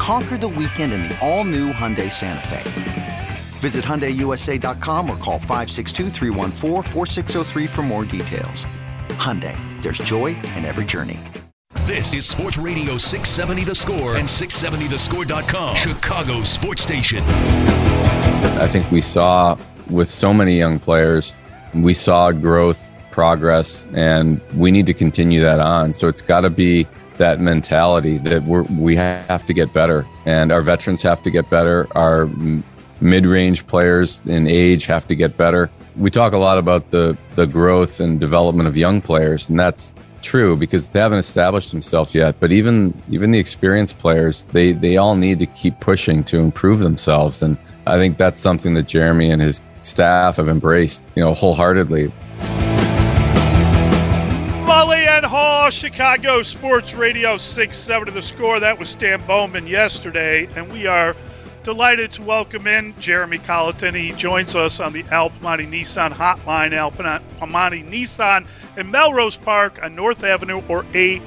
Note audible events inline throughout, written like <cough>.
Conquer the weekend in the all new Hyundai Santa Fe. Visit HyundaiUSA.com or call 562 for more details. Hyundai, there's joy in every journey. This is Sports Radio 670 The Score and 670thescore.com, Chicago Sports Station. I think we saw with so many young players, we saw growth, progress, and we need to continue that on. So it's got to be that mentality that we're, we have to get better and our veterans have to get better. Our mid-range players in age have to get better. We talk a lot about the the growth and development of young players, and that's true because they haven't established themselves yet. But even even the experienced players, they they all need to keep pushing to improve themselves, and I think that's something that Jeremy and his staff have embraced, you know, wholeheartedly. Chicago Sports Radio 6 7 to the score. That was Stan Bowman yesterday, and we are Delighted to welcome in Jeremy Colliton. He joins us on the Al Nissan hotline, Al Piemonte Nissan in Melrose Park on North Avenue or apnissan.com.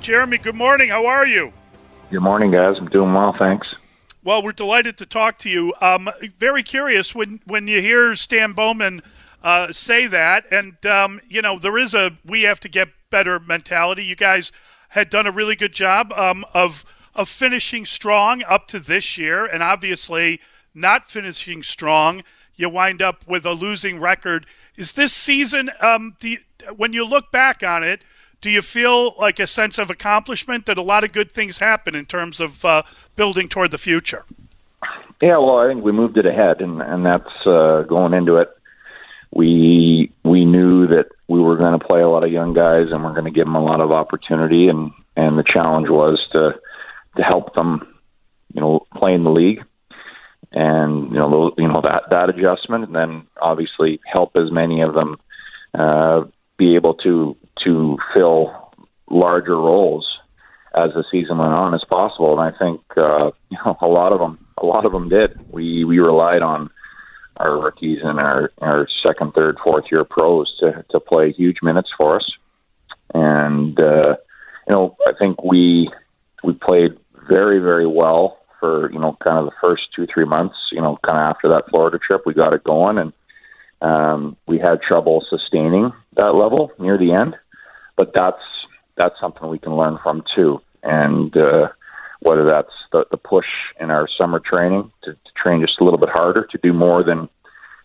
Jeremy, good morning. How are you? Good morning, guys. I'm doing well, thanks. Well, we're delighted to talk to you. Um, very curious when, when you hear Stan Bowman uh, say that, and, um, you know, there is a we have to get better mentality. You guys had done a really good job um, of – of finishing strong up to this year, and obviously not finishing strong, you wind up with a losing record. Is this season, um, you, when you look back on it, do you feel like a sense of accomplishment that a lot of good things happen in terms of uh, building toward the future? Yeah, well, I think we moved it ahead, and and that's uh, going into it. We we knew that we were going to play a lot of young guys, and we're going to give them a lot of opportunity, and and the challenge was to to help them, you know, play in the league, and you know, you know that that adjustment, and then obviously help as many of them uh, be able to to fill larger roles as the season went on as possible. And I think uh, you <laughs> know a lot of them, a lot of them did. We we relied on our rookies and our our second, third, fourth year pros to to play huge minutes for us. And uh, you know, I think we we played very, very well for you know kind of the first two three months. You know, kind of after that Florida trip, we got it going, and um, we had trouble sustaining that level near the end. But that's that's something we can learn from too, and uh, whether that's the, the push in our summer training to, to train just a little bit harder, to do more than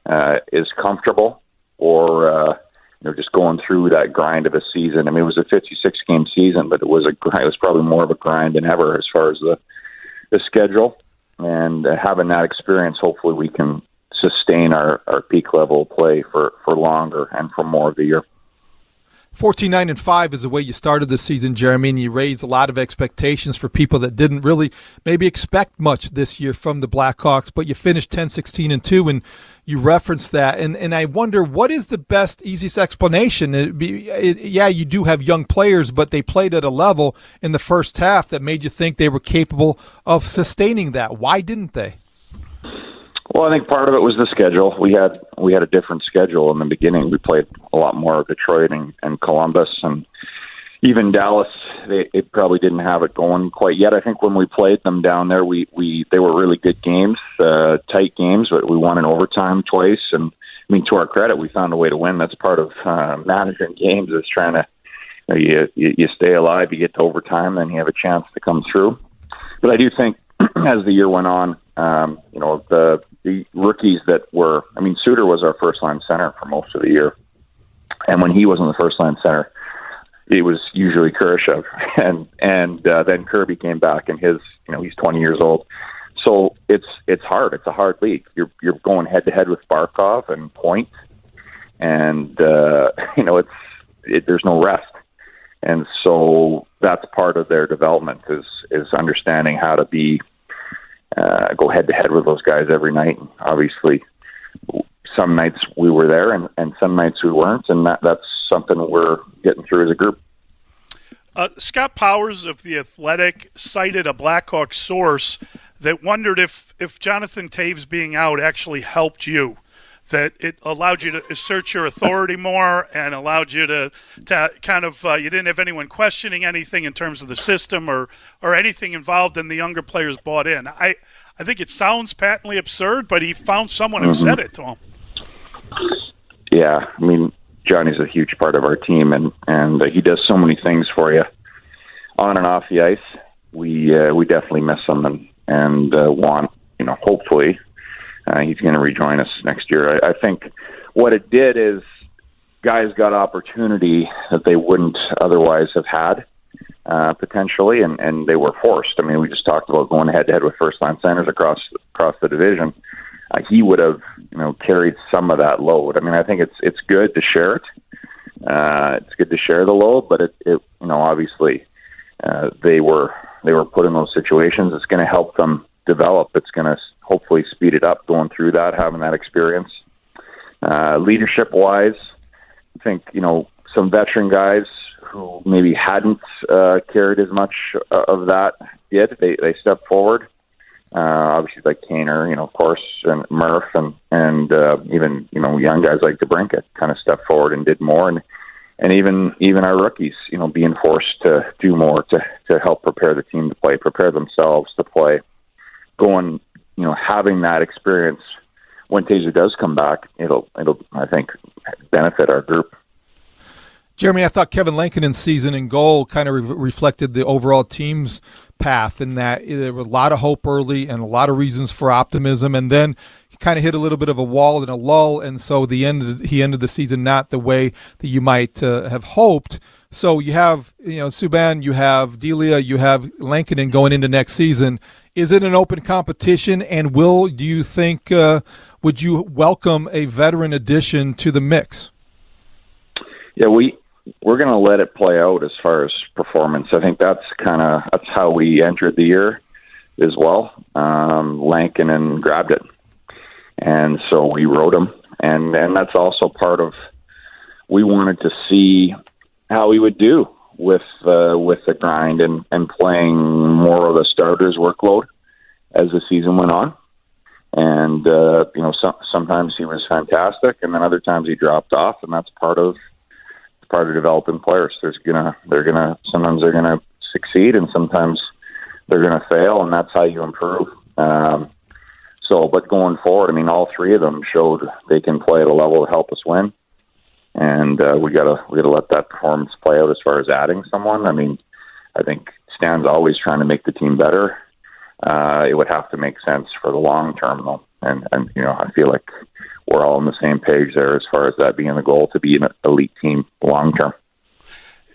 uh, is comfortable, or uh, you know, just going through that grind of a season. I mean, it was a 56 game season, but it was a it was probably more of a grind than ever as far as the the schedule. And uh, having that experience, hopefully, we can sustain our, our peak level play for, for longer and for more of the year. 14 9 and 5 is the way you started the season, Jeremy, and you raised a lot of expectations for people that didn't really maybe expect much this year from the Blackhawks, but you finished 10 16 and 2 and you referenced that and and I wonder what is the best easiest explanation be, it, yeah, you do have young players, but they played at a level in the first half that made you think they were capable of sustaining that. Why didn't they? Well, I think part of it was the schedule. We had we had a different schedule in the beginning. We played a lot more Detroit and, and Columbus, and even Dallas. They, they probably didn't have it going quite yet. I think when we played them down there, we we they were really good games, uh, tight games, but we won in overtime twice. And I mean, to our credit, we found a way to win. That's part of uh, managing games is trying to you, you you stay alive, you get to overtime, then you have a chance to come through. But I do think <clears throat> as the year went on, um, you know, the the rookies that were. I mean, Suter was our first line center for most of the year, and when he wasn't the first line center, it was usually Kurashev, <laughs> and and uh, then Kirby came back, and his you know he's 20 years old, so it's it's hard. It's a hard league. You're you're going head to head with Barkov and Point, and uh, <laughs> you know it's it, there's no rest, and so that's part of their development is is understanding how to be uh, go head to head with those guys every night. And Obviously, some nights we were there, and, and some nights we weren't, and that, that's something we're getting through as a group. Uh, Scott Powers of the Athletic cited a Blackhawk source that wondered if if Jonathan Toews being out actually helped you that it allowed you to assert your authority more and allowed you to, to kind of uh, you didn't have anyone questioning anything in terms of the system or or anything involved and the younger players bought in. I i think it sounds patently absurd but he found someone who mm-hmm. said it to him. Yeah i mean johnny's a huge part of our team and and uh, he does so many things for you. On and off the ice we uh, we definitely miss him and and uh, want you know hopefully uh, he's going to rejoin us next year. I, I think what it did is guys got opportunity that they wouldn't otherwise have had uh, potentially, and, and they were forced. I mean, we just talked about going head to head with first line centers across across the division. Uh, he would have, you know, carried some of that load. I mean, I think it's it's good to share it. Uh, it's good to share the load, but it, it you know, obviously, uh, they were they were put in those situations. It's going to help them develop. It's going to hopefully speed it up going through that, having that experience. Uh, leadership wise, I think, you know, some veteran guys who maybe hadn't uh, carried as much uh, of that yet, They, they stepped forward. Uh, obviously, like Kaner, you know, of course, and Murph, and and uh, even you know young guys like DeBrincat kind of stepped forward and did more, and and even even our rookies, you know, being forced to do more to to help prepare the team to play, prepare themselves to play, going you know, having that experience when Toews does come back, it'll it'll I think benefit our group. Jeremy, I thought Kevin Lankinen's season and goal kind of re- reflected the overall team's path in that there was a lot of hope early and a lot of reasons for optimism, and then he kind of hit a little bit of a wall and a lull, and so the end he ended the season not the way that you might uh, have hoped. So you have you know Subban, you have Delia, you have Lankinen going into next season is it an open competition? And will do you think uh, would you welcome a veteran addition to the mix? Yeah, we we're going to let it play out as far as performance. I think that's kind of that's how we entered the year as well. Um, and grabbed it, and so we wrote him, and and that's also part of we wanted to see how he would do with uh, with the grind and, and playing more of the starters workload as the season went on. And uh, you know, some, sometimes he was fantastic, and then other times he dropped off, and that's part of part of developing players. There's gonna they're gonna sometimes they're gonna succeed, and sometimes they're gonna fail, and that's how you improve. Um, so, but going forward, I mean, all three of them showed they can play at a level to help us win and uh, we gotta we gotta let that performance play out as far as adding someone. I mean, I think Stan's always trying to make the team better. Uh, it would have to make sense for the long term, though, and and you know I feel like we're all on the same page there as far as that being the goal to be an elite team long term.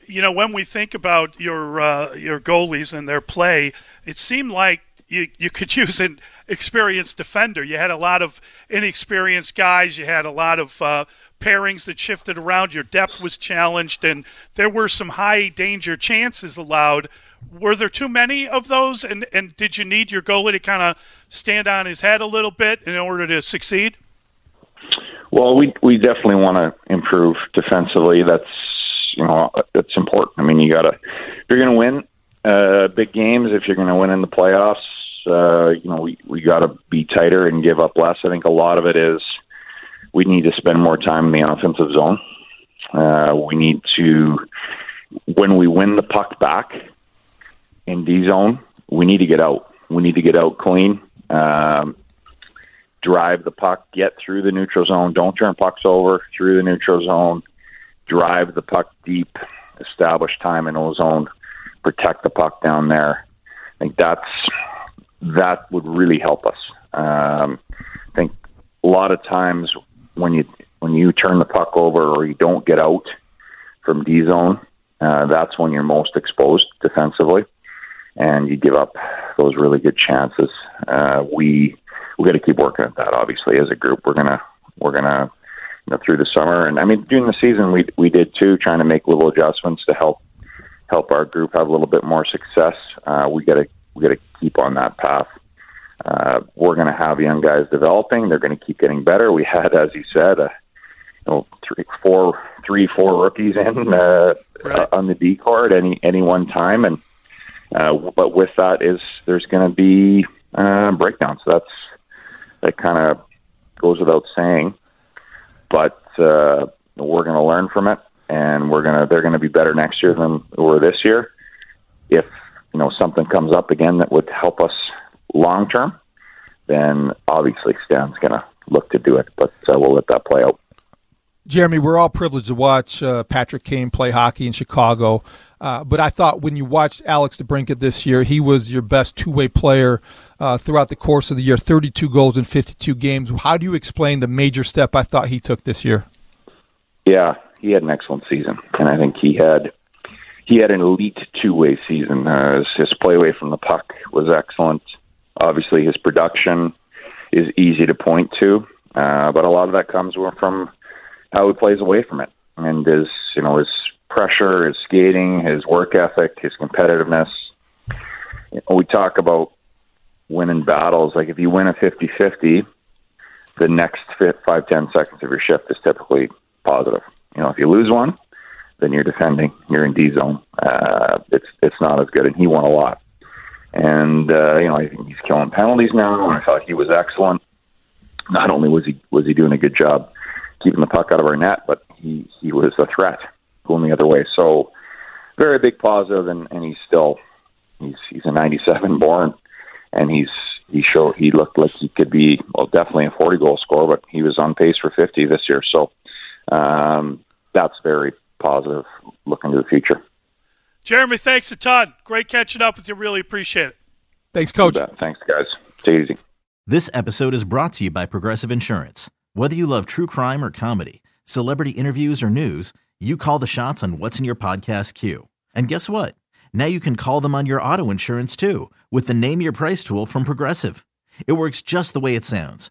You know, when we think about your uh, your goalies and their play, it seemed like you you could <laughs> use an experienced defender. You had a lot of inexperienced guys. You had a lot of uh, pairings that shifted around. Your depth was challenged, and there were some high danger chances allowed. Were there too many of those? And, and did you need your goalie to kind of stand on his head a little bit in order to succeed? Well, we we definitely want to improve defensively. That's you know that's important. I mean, you gotta if you're going to win uh, big games, if you're going to win in the playoffs, uh, you know we we got to be tighter and give up less. I think a lot of it is we need to spend more time in the offensive zone. Uh, we need to, when we win the puck back in D zone, we need to get out. We need to get out clean, um, drive the puck, get through the neutral zone. Don't turn pucks over through the neutral zone. Drive the puck deep, establish time in zone, protect the puck down there. I think that's that would really help us. Um, I a lot of times when you when you turn the puck over or you don't get out from D zone, uh, that's when you're most exposed defensively, and you give up those really good chances. Uh, we we got to keep working at that. Obviously, as a group, we're gonna we're gonna you know through the summer, and I mean during the season we we did too, trying to make little adjustments to help help our group have a little bit more success. Uh, we got to we got to keep on that path. Uh, we're going to have young guys developing. They're going to keep getting better. We had, as you said, a, you know, three, four, three, four rookies in uh, right. on the D card any any one time, and uh, but with that is there's going to be uh, breakdowns. That's that kind of goes without saying, but uh, we're going to learn from it, and we're gonna they're going to be better next year than we were this year. If you know something comes up again that would help us long term, then obviously Stan's going to look to do it. But uh, we'll let that play out. Jeremy, we're all privileged to watch uh, Patrick Kane play hockey in Chicago. Uh, but I thought when you watched Alex DeBrincat this year, he was your best two way player uh, throughout the course of the year 32 goals in 52 games. How do you explain the major step I thought he took this year? Yeah, he had an excellent season. And I think he had he had an elite two way season. Uh, his, play away from the puck was excellent. Obviously, his production is easy to point to, uh, but a lot of that comes from how he plays away from it and his, you know, his pressure, his skating, his work ethic, his competitiveness. You know, we talk about winning battles. Like if you win a 50-50, the next five, ten seconds of your shift is typically positive. You know, if you lose one, then you're defending. You're in D zone. Uh, it's it's not as good, and he won a lot. And uh, you know, I think he's killing penalties now. I thought he was excellent. Not only was he was he doing a good job keeping the puck out of our net, but he he was a threat going the other way. So very big positive, and, and he's still he's he's a '97 born, and he's he showed he looked like he could be well definitely a 40 goal scorer, but he was on pace for 50 this year. So um, that's very positive looking to the future. Jeremy, thanks a ton. Great catching up with you. Really appreciate it. Thanks, Coach. Thanks, guys. Take easy. This episode is brought to you by Progressive Insurance. Whether you love true crime or comedy, celebrity interviews or news, you call the shots on what's in your podcast queue. And guess what? Now you can call them on your auto insurance too with the Name Your Price tool from Progressive. It works just the way it sounds.